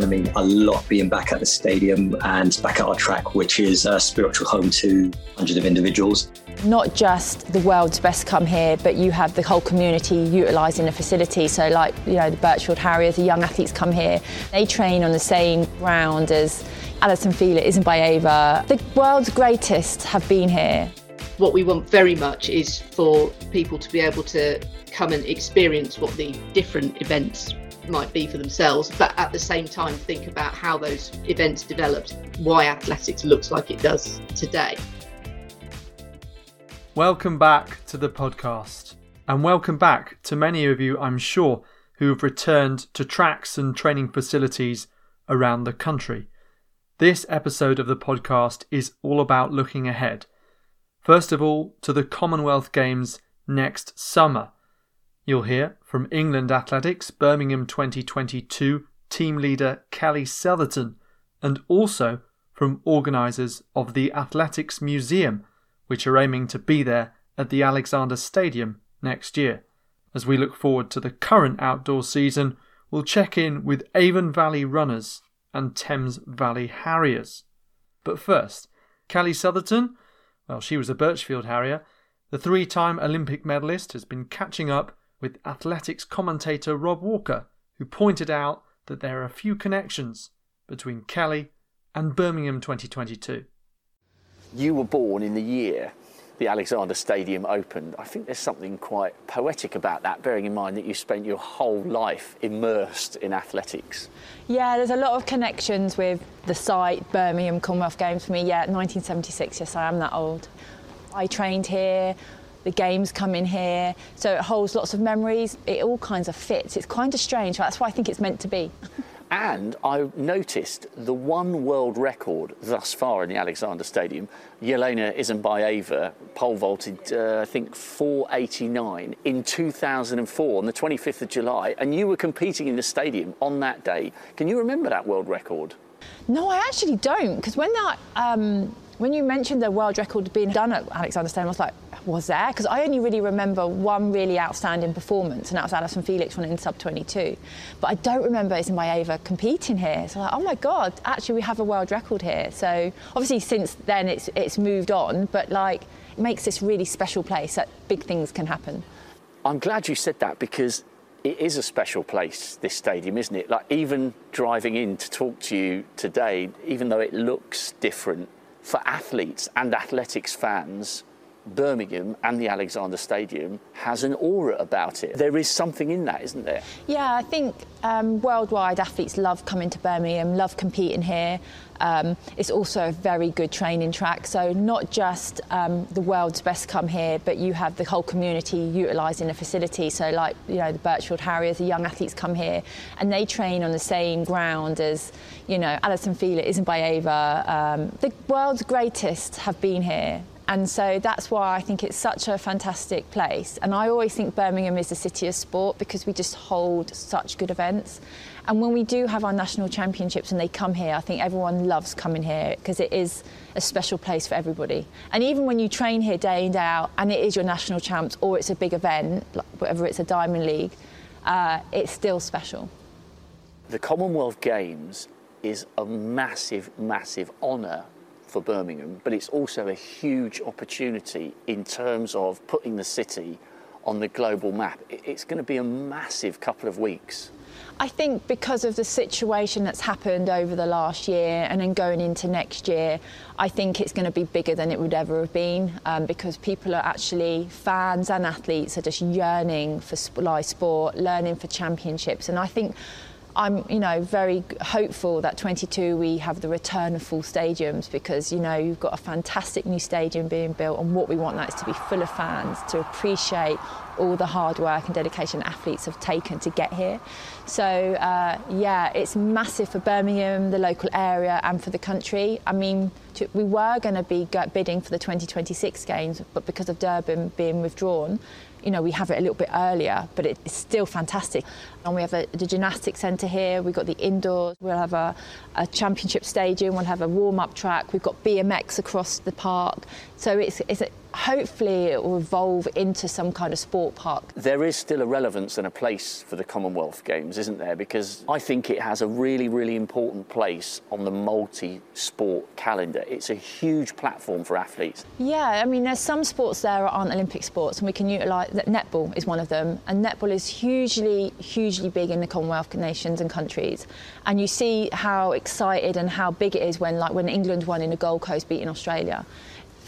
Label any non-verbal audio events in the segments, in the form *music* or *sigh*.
going to mean a lot being back at the stadium and back at our track, which is a spiritual home to hundreds of individuals. Not just the world's best come here, but you have the whole community utilising the facility. So, like, you know, the Birchfield Harriers, the young athletes come here. They train on the same ground as Allyson Felix, Isinbayeva. The world's greatest have been here. What we want very much is for people to be able to come and experience what the different events might be for themselves, but at the same time think about how those events developed, why athletics looks like it does today. Welcome back to the podcast, and welcome back to many of you, I'm sure, who have returned to tracks and training facilities around the country. This episode of the podcast is all about looking ahead. First of all, to the Commonwealth Games next summer You'll hear from England Athletics Birmingham 2022 team leader Kelly Sotherton and also from organisers of the Athletics Museum, which are aiming to be there at the Alexander Stadium next year. As we look forward to the current outdoor season, we'll check in with Avon Valley Runners and Thames Valley Harriers. But first, Kelly Sotherton, well, she was a Birchfield Harrier. The three time Olympic medalist has been catching up with athletics commentator Rob Walker, who pointed out that there are a few connections between Kelly and Birmingham 2022. You were born in the year the Alexander Stadium opened. I think there's something quite poetic about that, bearing in mind that you spent your whole life immersed in athletics. Yeah, there's a lot of connections with the site, Birmingham Commonwealth Games for me. Yeah, 1976, yes, I am that old. I trained here, the games come in here, so it holds lots of memories. It all kinds of fits. It's kind of strange. That's why I think it's meant to be. *laughs* and I noticed the one world record thus far in the Alexander Stadium. Yelena Isinbayeva pole vaulted, uh, I think, 489 in 2004 on the 25th of July, and you were competing in the stadium on that day. Can you remember that world record? No, I actually don't, because when that. Um, when you mentioned the world record being done at Alexander Stadium, I was like, was there? Because I only really remember one really outstanding performance, and that was Allyson Felix running in sub 22. But I don't remember Isinbayeva competing here. So like, oh my God, actually we have a world record here. So obviously since then it's it's moved on, but like it makes this really special place that big things can happen. I'm glad you said that because it is a special place, this stadium, isn't it? Like even driving in to talk to you today, even though it looks different for athletes and athletics fans, Birmingham and the Alexander Stadium has an aura about it. There is something in that, isn't there? Yeah, I think um, worldwide athletes love coming to Birmingham, love competing here. Um, it's also a very good training track, so not just um, the world's best come here, but you have the whole community utilising the facility. So, like you know, the Birchfield Harriers, the young athletes come here, and they train on the same ground as you know Allyson Felix, Isinbayeva. Um, the world's greatest have been here. And so that's why I think it's such a fantastic place. And I always think Birmingham is the city of sport because we just hold such good events. And when we do have our national championships and they come here, I think everyone loves coming here because it is a special place for everybody. And even when you train here day in, day out, and it is your national champs or it's a big event, like whatever it's a Diamond League, uh, it's still special. The Commonwealth Games is a massive, massive honour for Birmingham, but it's also a huge opportunity in terms of putting the city on the global map. It's going to be a massive couple of weeks. I think because of the situation that's happened over the last year and then going into next year, I think it's going to be bigger than it would ever have been um, because people are actually, fans and athletes are just yearning for live sport, learning for championships. And I think I'm, you know, very hopeful that 22 we have the return of full stadiums because, you know, you've got a fantastic new stadium being built and what we want that is to be full of fans, to appreciate all the hard work and dedication athletes have taken to get here. So, uh, yeah, it's massive for Birmingham, the local area, and for the country. I mean, to, we were going to be bidding for the 2026 games, but because of Durban being withdrawn, you know, we have it a little bit earlier, but it's still fantastic. And we have a, the gymnastics centre here, we've got the indoors, we'll have a, a championship stadium, we'll have a warm up track, we've got BMX across the park. So it's, it's a, hopefully it will evolve into some kind of sport park. There is still a relevance and a place for the Commonwealth Games, isn't there? Because I think it has a really, really important place on the multi sport calendar. It's a huge platform for athletes. Yeah, I mean, there's some sports there that aren't Olympic sports, and we can utilise that. netball is one of them, and netball is hugely, hugely big in the Commonwealth nations and countries. And you see how excited and how big it is when, like, when England won in the Gold Coast beating Australia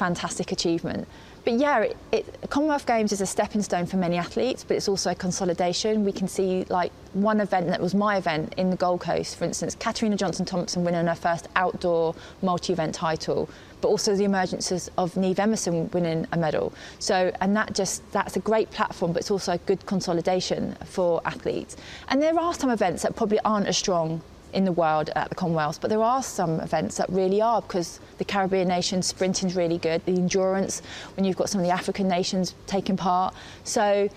fantastic achievement. But yeah, it, it, Commonwealth Games is a stepping stone for many athletes, but it's also a consolidation. We can see like one event that was my event in the Gold Coast, for instance, Katarina Johnson Thompson winning her first outdoor multi-event title, but also the emergence of Niamh Emerson winning a medal. So, and that just that's a great platform, but it's also a good consolidation for athletes. And there are some events that probably aren't as strong in the world at the Commonwealth, but there are some events that really are because the Caribbean nations sprinting is really good, the endurance when you've got some of the African nations taking part. So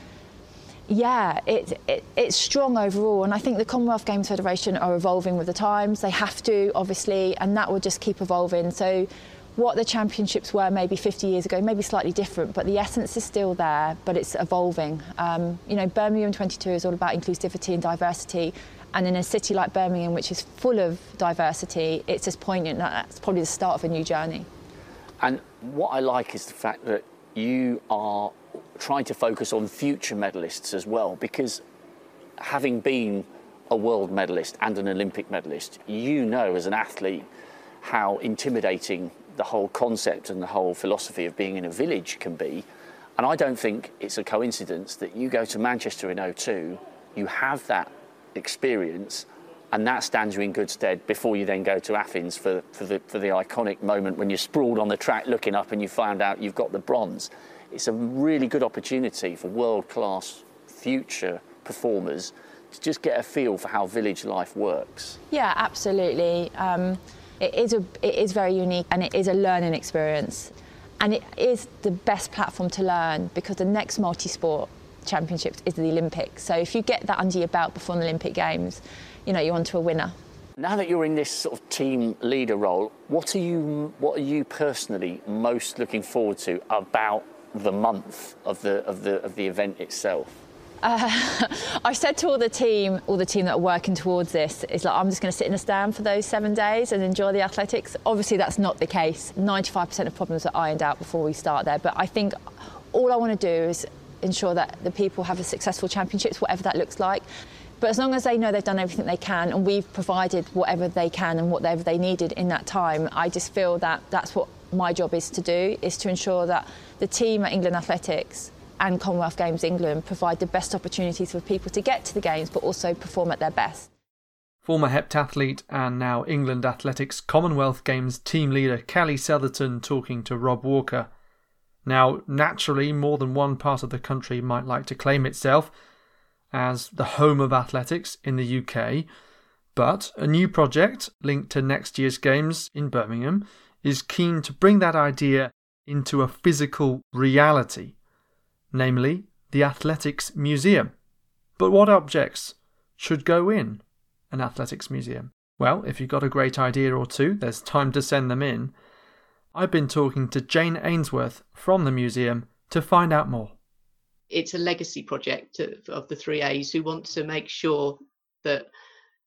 yeah, it, it, it's strong overall, and I think the Commonwealth Games Federation are evolving with the times. They have to, obviously, and that will just keep evolving. So, what the championships were maybe 50 years ago, maybe slightly different, but the essence is still there, but it's evolving. Um, you know, Birmingham 22 is all about inclusivity and diversity, and in a city like Birmingham, which is full of diversity, it's just poignant that that's probably the start of a new journey. And what I like is the fact that you are trying to focus on future medalists as well, because having been a world medalist and an Olympic medalist, you know as an athlete how intimidating the whole concept and the whole philosophy of being in a village can be. And I don't think it's a coincidence that you go to Manchester in 02, you have that experience, and that stands you in good stead before you then go to Athens for, for, the, for the iconic moment when you're sprawled on the track looking up and you find out you've got the bronze. It's a really good opportunity for world class future performers to just get a feel for how village life works. Yeah, absolutely. Um, it is a, it is very unique and it is a learning experience, and it is the best platform to learn because the next multi-sport Championships is the Olympics. So if you get that under your belt before the Olympic Games, you know, you're onto a winner. Now that you're in this sort of team leader role, what are you what are you personally most looking forward to about the month of the of the of the event itself? Uh, *laughs* I said to all the team, all the team that are working towards this, is like I'm just going to sit in a stand for those seven days and enjoy the athletics. Obviously, that's not the case. 95% of problems are ironed out before we start there. But I think all I want to do is ensure that the people have a successful championships, whatever that looks like. But as long as they know they've done everything they can and we've provided whatever they can and whatever they needed in that time, I just feel that that's what my job is to do, is to ensure that the team at England Athletics and Commonwealth Games England provide the best opportunities for people to get to the Games but also perform at their best. Former heptathlete and now England Athletics Commonwealth Games team leader Kelly Sotherton talking to Rob Walker. Now, naturally, more than one part of the country might like to claim itself as the home of athletics in the UK, but a new project linked to next year's Games in Birmingham is keen to bring that idea into a physical reality, namely the Athletics Museum. But what objects should go in an athletics museum? Well, if you've got a great idea or two, there's time to send them in. I've been talking to Jane Ainsworth from the museum to find out more. It's a legacy project of the 3As who want to make sure that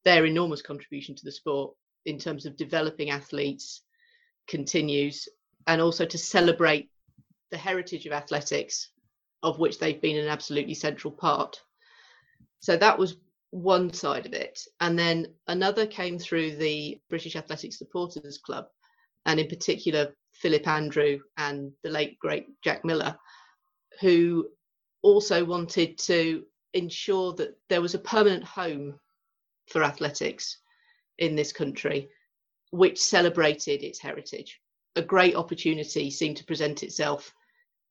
their enormous contribution to the sport in terms of developing athletes continues and also to celebrate the heritage of athletics of which they've been an absolutely central part. So that was one side of it. And then another came through the British Athletics Supporters Club, and in particular Philip Andrew and the late great Jack Miller, who also wanted to ensure that there was a permanent home for athletics in this country, which celebrated its heritage. A great opportunity seemed to present itself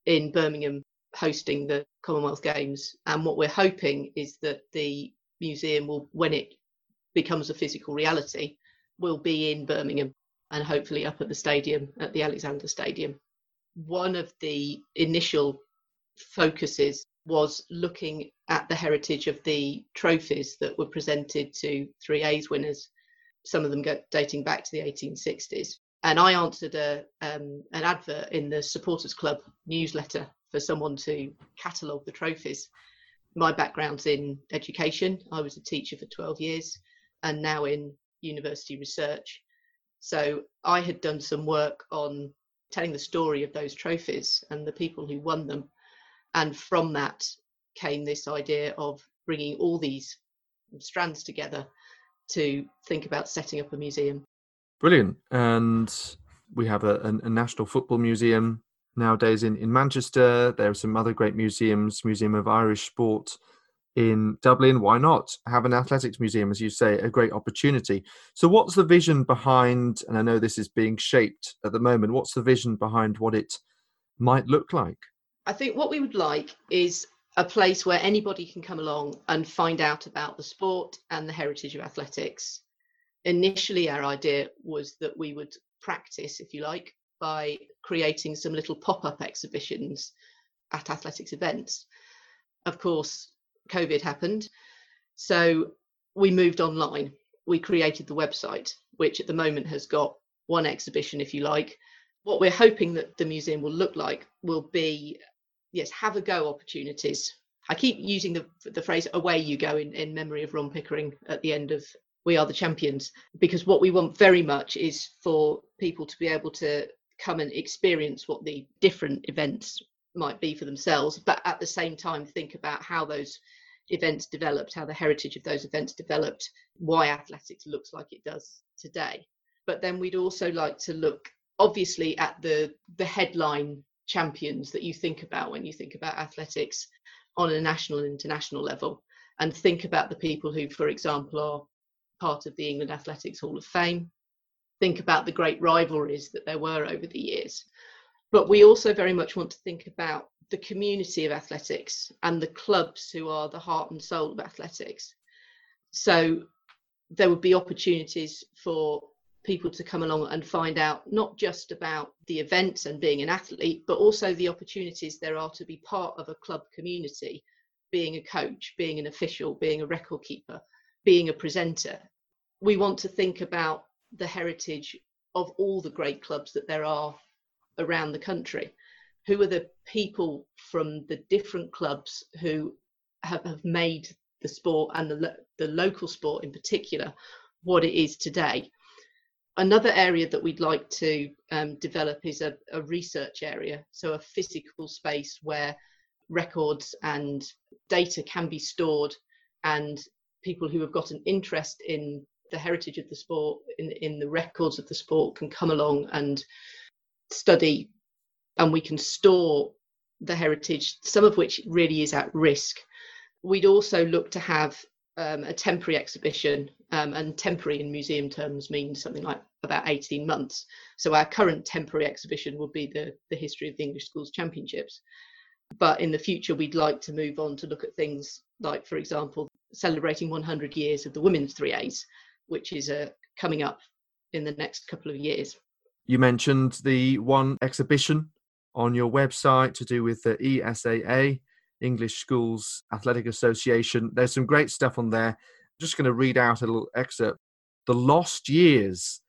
in Birmingham hosting the Commonwealth Games. And what we're hoping is that the museum will, when it becomes a physical reality, will be in Birmingham and hopefully up at the stadium, at the Alexander Stadium. One of the initial focuses was looking at the heritage of the trophies that were presented to 3A's winners, some of them go, dating back to the 1860s. and I answered a um, an advert in the supporters club newsletter for someone to catalogue the trophies. My background's in education. I was a teacher for 12 years, and now in university research. So I had done some work on telling the story of those trophies and the people who won them, and from that came this idea of bringing all these strands together to think about setting up a museum. Brilliant. And we have a, a, National Football Museum nowadays in, in Manchester. There are some other great museums, Museum of Irish Sport in Dublin. Why not have an athletics museum, as you say, a great opportunity? So, what's the vision behind, and I know this is being shaped at the moment, what's the vision behind what it might look like? I think what we would like is a place where anybody can come along and find out about the sport and the heritage of athletics initially our idea was that we would practice, if you like, by creating some little pop-up exhibitions at athletics events. Of course, COVID happened, so we moved online. We created the website, which at the moment has got one exhibition, if you like. What we're hoping that the museum will look like will be, yes, have a go opportunities. I keep using the the phrase "away you go" in, in memory of Ron Pickering at the end of we are the champions because what we want very much is for people to be able to come and experience what the different events might be for themselves but at the same time think about how those events developed how the heritage of those events developed why athletics looks like it does today but then we'd also like to look obviously at the the headline champions that you think about when you think about athletics on a national and international level and think about the people who for example are part of the England Athletics Hall of Fame. Think about the great rivalries that there were over the years. But we also very much want to think about the community of athletics and the clubs who are the heart and soul of athletics. So there would be opportunities for people to come along and find out not just about the events and being an athlete, but also the opportunities there are to be part of a club community, being a coach, being an official, being a record keeper, being a presenter, we want to think about the heritage of all the great clubs that there are around the country. Who are the people from the different clubs who have, have made the sport and the, the local sport in particular what it is today? Another area that we'd like to um, develop is a, a research area, so a physical space where records and data can be stored and people who have got an interest in the heritage of the sport, in, in the records of the sport, can come along and study, and we can store the heritage, some of which really is at risk. We'd also look to have um, a temporary exhibition, um, and temporary in museum terms means something like about 18 months. So our current temporary exhibition would be the, the history of the English Schools Championships. But in the future, we'd like to move on to look at things like, for example, celebrating 100 years of the women's 3As, which is uh, coming up in the next couple of years. You mentioned the one exhibition on your website to do with the ESAA, English Schools Athletic Association. There's some great stuff on there. I'm just going to read out a little excerpt. The lost years.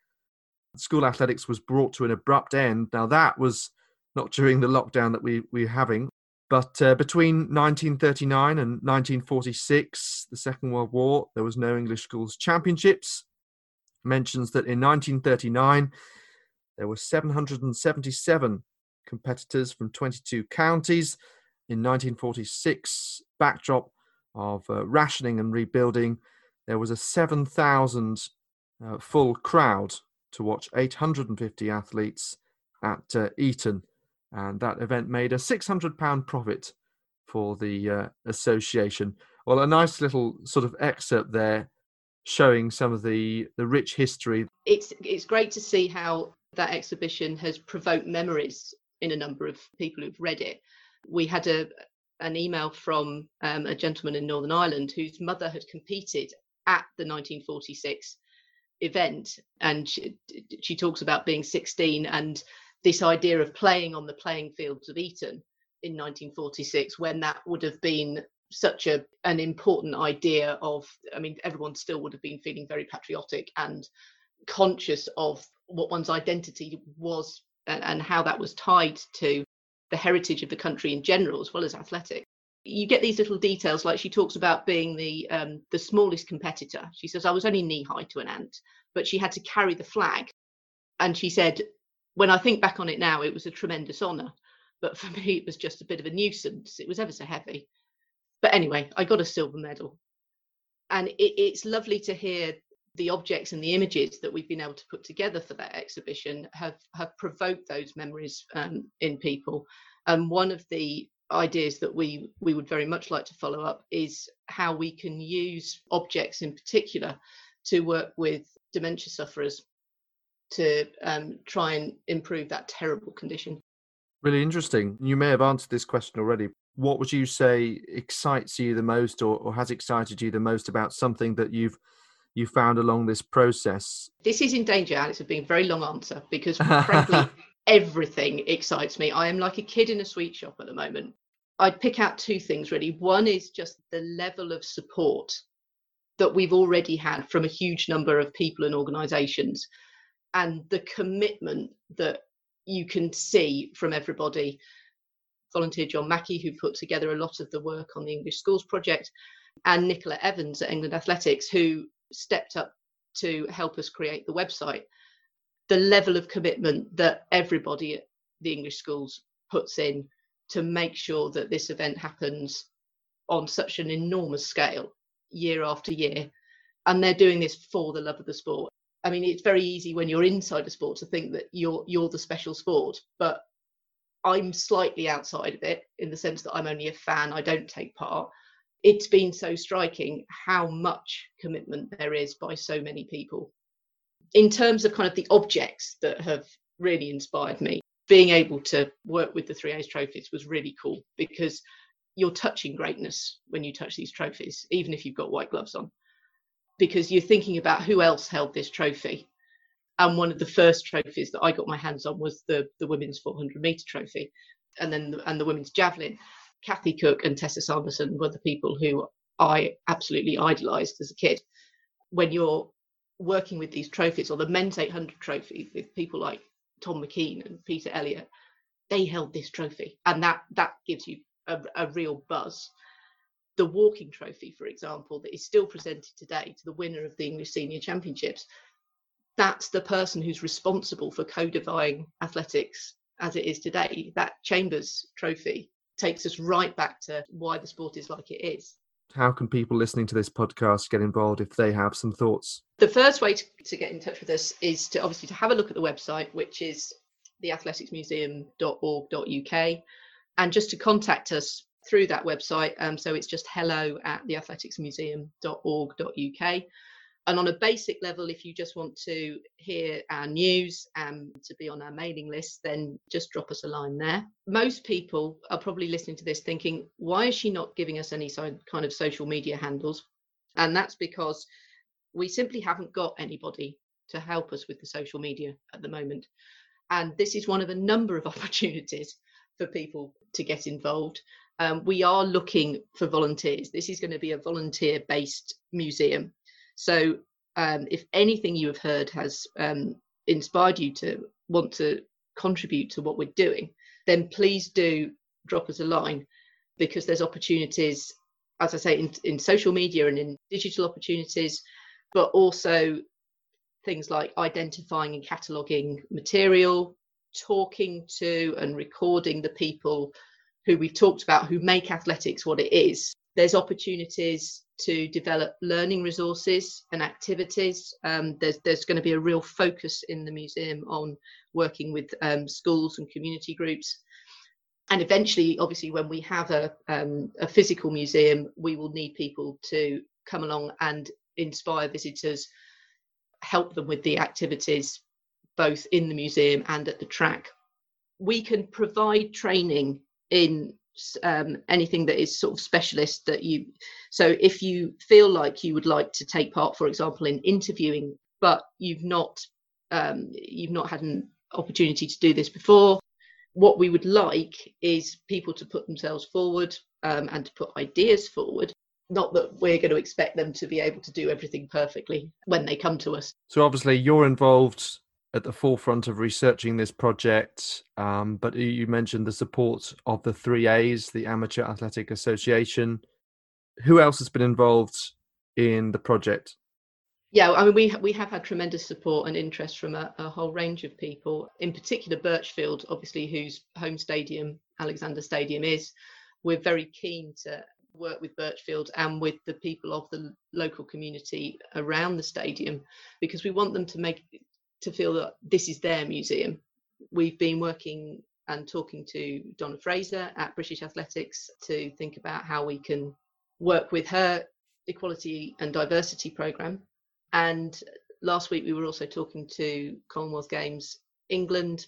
School athletics was brought to an abrupt end. Now, that was not during the lockdown that we, we're having, but uh, between 1939 and 1946, the Second World War, there was no English Schools Championships. Mentions that in 1939, there were 777 competitors from 22 counties. In 1946, backdrop of uh, rationing and rebuilding, there was a 7,000 uh, full crowd to watch 850 athletes at uh, Eton and that event made a £600 profit for the uh, association. Well, a nice little sort of excerpt there showing some of the, the rich history. It's, it's great to see how that exhibition has provoked memories in a number of people who've read it. We had a, an email from um, a gentleman in Northern Ireland whose mother had competed at the 1946 event and she, she talks about being 16 and this idea of playing on the playing fields of Eton in 1946 when that would have been such a an important idea of i mean everyone still would have been feeling very patriotic and conscious of what one's identity was and, and how that was tied to the heritage of the country in general, as well as athletics. You get these little details like she talks about being the um, the smallest competitor. She says i was only knee high to an ant but she had to carry the flag. And she said when i think back on it now it was a tremendous honor but for *laughs* me it was just a bit of a nuisance. It was ever so heavy. But anyway i got a silver medal. And it, it's lovely to hear the objects and the images that we've been able to put together for that exhibition have have provoked those memories um, in people and one of the ideas that we we would very much like to follow up is how we can use objects in particular to work with dementia sufferers to um, try and improve that terrible condition. Really interesting. You may have answered this question already. What would you say excites you the most, or, or has excited you the most about something that you've you found along this process? This is in danger, Alex, of being a very long answer because, *laughs* frankly, everything excites me. I am like a kid in a sweet shop at the moment. I'd pick out two things really. One is just the level of support that we've already had from a huge number of people and organizations and the commitment that you can see from everybody. Volunteer John Mackey, who put together a lot of the work on the English Schools Project, and Nicola Evans at England Athletics, who stepped up to help us create the website the level of commitment that everybody at the English schools puts in to make sure that this event happens on such an enormous scale year after year. And they're doing this for the love of the sport. I mean, it's very easy when you're inside a sport to think that you're you're the special sport, but I'm slightly outside of it in the sense that I'm only a fan, I don't take part. It's been so striking how much commitment there is by so many people in terms of kind of the objects that have really inspired me, being able to work with the three A's trophies was really cool because you're touching greatness when you touch these trophies, even if you've got white gloves on, because you're thinking about who else held this trophy. And one of the first trophies that I got my hands on was the the women's 400 meter trophy, and then the, and the women's javelin. Kathy Cook and Tessa Sanderson were the people who I absolutely idolized as a kid. When you're working with these trophies or the men's 800 trophy with people like Tom McKean and Peter Elliott, they held this trophy, and that that gives you a, a real buzz. The walking trophy, for example, that is still presented today to the winner of the English Senior Championships, that's the person who's responsible for codifying athletics as it is today. That Chambers trophy takes us right back to why the sport is like it is how can people listening to this podcast get involved if they have some thoughts? The first way to, to get in touch with us is to obviously to have a look at the website, which is theathleticsmuseum.org.uk, and just to contact us through that website. Um, so it's just hello at theathleticsmuseum.org.uk. And on a basic level, if you just want to hear our news and to be on our mailing list, then just drop us a line there. Most people are probably listening to this thinking, why is she not giving us any kind of social media handles? And that's because we simply haven't got anybody to help us with the social media at the moment. And this is one of a number of *laughs* opportunities for people to get involved. Um, we are looking for volunteers. This is going to be a volunteer based museum. So um, if anything you have heard has um, inspired you to want to contribute to what we're doing, then please do drop us a line because there's opportunities, as I say, in, in social media and in digital opportunities, but also things like identifying and cataloguing material, talking to and recording the people who we've talked about who make athletics what it is. There's opportunities to develop learning resources and activities. Um, there's, there's going to be a real focus in the museum on working with um, schools and community groups. And eventually, obviously, when we have a, um, a physical museum, we will need people to come along and inspire visitors, help them with the activities, both in the museum and at the track. We can provide training in um, anything that is sort of specialist that you so if you feel like you would like to take part for example in interviewing but you've not um, you've not had an opportunity to do this before what we would like is people to put themselves forward um, and to put ideas forward not that we're going to expect them to be able to do everything perfectly when they come to us. So obviously you're involved at the forefront of researching this project, um, but you mentioned the support of the three A's, the Amateur Athletic Association. Who else has been involved in the project? Yeah, I mean, we we have had tremendous support and interest from a, a whole range of people. In particular, Birchfield, obviously, whose home stadium Alexander Stadium is. We're very keen to work with Birchfield and with the people of the local community around the stadium because we want them to make to feel that this is their museum. We've been working and talking to Donna Fraser at British Athletics to think about how we can work with her equality and diversity program. And last week we were also talking to Commonwealth Games England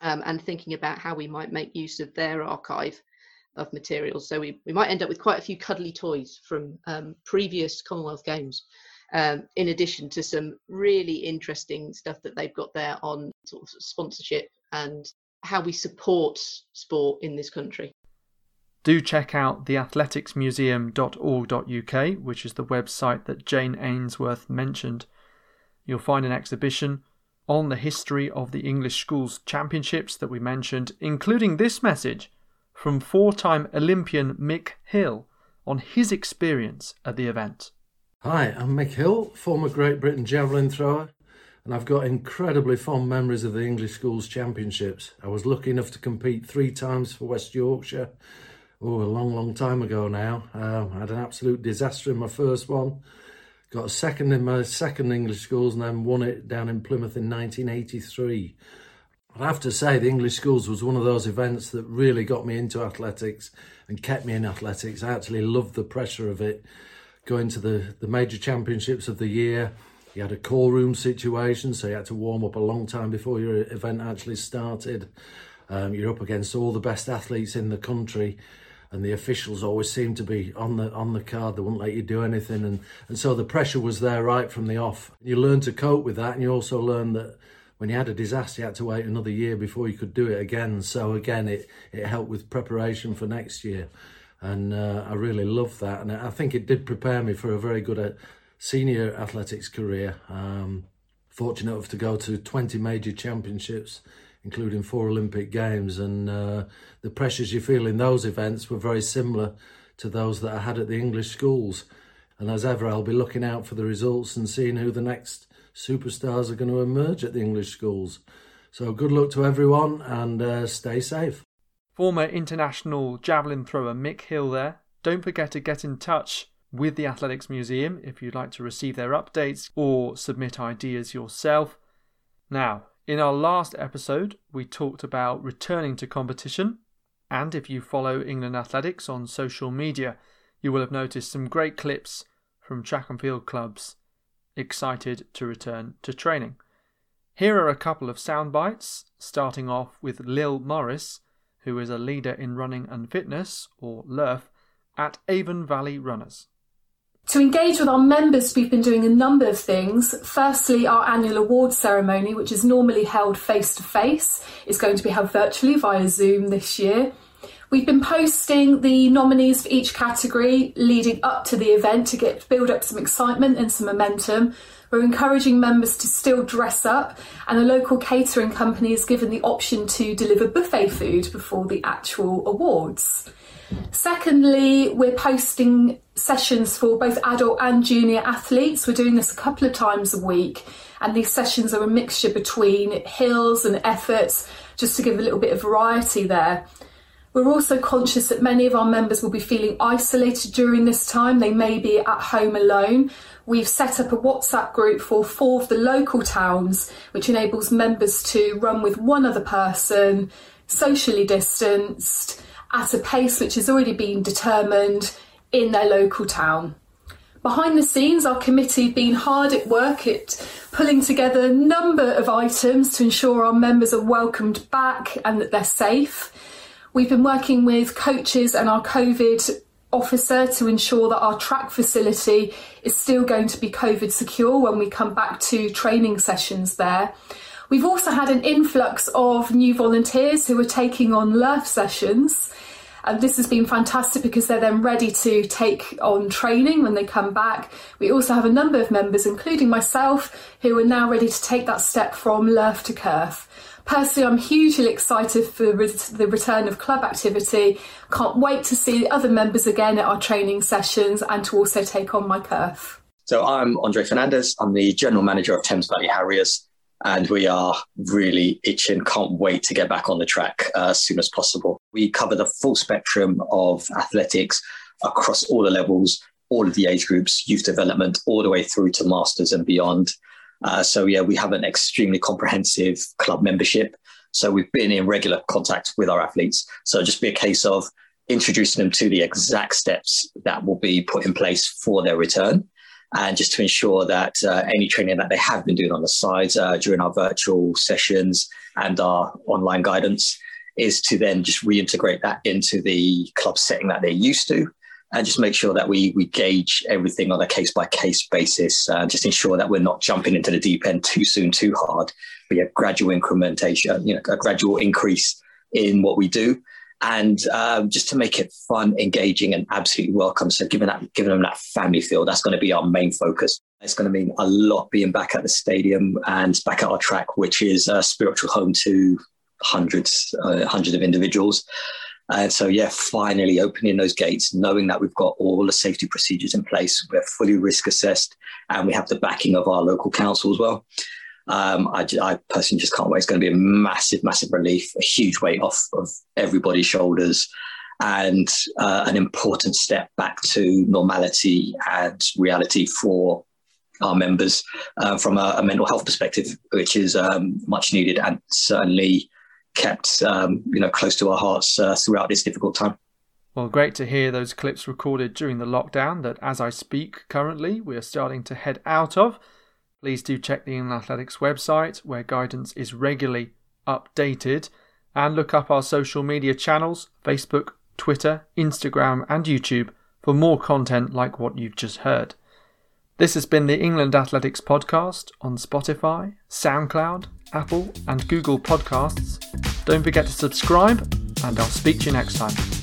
um, and thinking about how we might make use of their archive of materials. So we, we might end up with quite a few cuddly toys from um, previous Commonwealth Games, um, in addition to some really interesting stuff that they've got there on sort of sponsorship and how we support sport in this country. Do check out theathleticsmuseum.org.uk, which is the website that Jane Ainsworth mentioned. You'll find an exhibition on the history of the English Schools Championships that we mentioned, including this message from four time Olympian Mick Hill on his experience at the event. Hi, I'm Mick Hill, former Great Britain javelin thrower, and I've got incredibly fond memories of the English Schools Championships. I was lucky enough to compete three times for West Yorkshire. Oh, a long, long time ago now. Uh, I had an absolute disaster in my first one. Got a second in my second English schools and then won it down in Plymouth in 1983. I have to say, the English schools was one of those events that really got me into athletics and kept me in athletics. I actually loved the pressure of it. Going to the, the major championships of the year, you had a call room situation, so you had to warm up a long time before your event actually started. Um, you're up against all the best athletes in the country, and the officials always seemed to be on the on the card. They wouldn't let you do anything, and and so the pressure was there right from the off. You learn to cope with that, and you also learn that when you had a disaster, you had to wait another year before you could do it again. So again, it it helped with preparation for next year, and uh, I really loved that. And I think it did prepare me for a very good uh, senior athletics career. Um, fortunate enough to go to 20 major championships, including four Olympic Games, and uh, the pressures you feel in those events were very similar to those that I had at the English schools. And as ever, I'll be looking out for the results and seeing who the next superstars are going to emerge at the English schools. So good luck to everyone and uh, stay safe. Former international javelin thrower Mick Hill there. Don't forget to get in touch with the Athletics Museum if you'd like to receive their updates or submit ideas yourself. Now, in our last episode, we talked about returning to competition, and if you follow England Athletics on social media, you will have noticed some great clips from track and field clubs excited to return to training. Here are a couple of sound bites, starting off with Lil Morris, who is a leader in running and fitness, or LiRF, at Avon Valley Runners. To engage with our members, we've been doing a number of things. Firstly, our annual awards ceremony, which is normally held face to face, is going to be held virtually via Zoom this year. We've been posting the nominees for each category leading up to the event to get build up some excitement and some momentum. We're encouraging members to still dress up, and a local catering company is given the option to deliver buffet food before the actual awards. Secondly, we're posting sessions for both adult and junior athletes. We're doing this a couple of times a week, and these sessions are a mixture between hills and efforts just to give a little bit of variety there. We're also conscious that many of our members will be feeling isolated during this time. They may be at home alone. We've set up a WhatsApp group for four of the local towns, which enables members to run with one other person, socially distanced, at a pace which has already been determined in their local town. Behind the scenes, our committee have been hard at work at pulling together a number of items to ensure our members are welcomed back and that they're safe. We've been working with coaches and our COVID officer to ensure that our track facility is still going to be COVID secure when we come back to training sessions there. We've also had an influx of new volunteers who are taking on LiRF sessions. And this has been fantastic because they're then ready to take on training when they come back. We also have a number of members, including myself, who are now ready to take that step from LiRF to CiRF. Personally, I'm hugely excited for the return of club activity. Can't wait to see other members again at our training sessions and to also take on my CiRF. So I'm Andre Fernandez. I'm the general manager of Thames Valley Harriers, and we are really itching. Can't wait to get back on the track uh, as soon as possible. We cover the full spectrum of athletics across all the levels, all of the age groups, youth development, all the way through to masters and beyond. Uh, so yeah, we have an extremely comprehensive club membership. So we've been in regular contact with our athletes. So just be a case of introducing them to the exact steps that will be put in place for their return. And just to ensure that uh, any training that they have been doing on the sides uh, during our virtual sessions and our online guidance is to then just reintegrate that into the club setting that they're used to and just make sure that we we gauge everything on a case by case basis. Uh, just ensure that we're not jumping into the deep end too soon, too hard. We have gradual incrementation, you know, a gradual increase in what we do, and um, just to make it fun, engaging, and absolutely welcome. So, giving that giving them that family feel, that's going to be our main focus. It's going to mean a lot being back at the stadium and back at our track, which is a spiritual home to hundreds, uh, hundreds of individuals. And so, yeah, finally opening those gates, knowing that we've got all the safety procedures in place, we're fully risk assessed, and we have the backing of our local council as well. Um, I, I, personally just can't wait. It's going to be a massive, massive relief, a huge weight off of everybody's shoulders, and uh, an important step back to normality and reality for our members uh, from a, a, mental health perspective, which is um, much needed and certainly kept um, you know close to our hearts uh, throughout this difficult time. Well, great to hear those clips recorded during the lockdown that, as I speak currently, we are starting to head out of. Please do check the England Athletics website where guidance is regularly updated and look up our social media channels Facebook, Twitter, Instagram, and YouTube for more content like what you've just heard. This has been the England Athletics podcast on Spotify, SoundCloud, Apple, and Google Podcasts. Don't forget to subscribe, and I'll speak to you next time.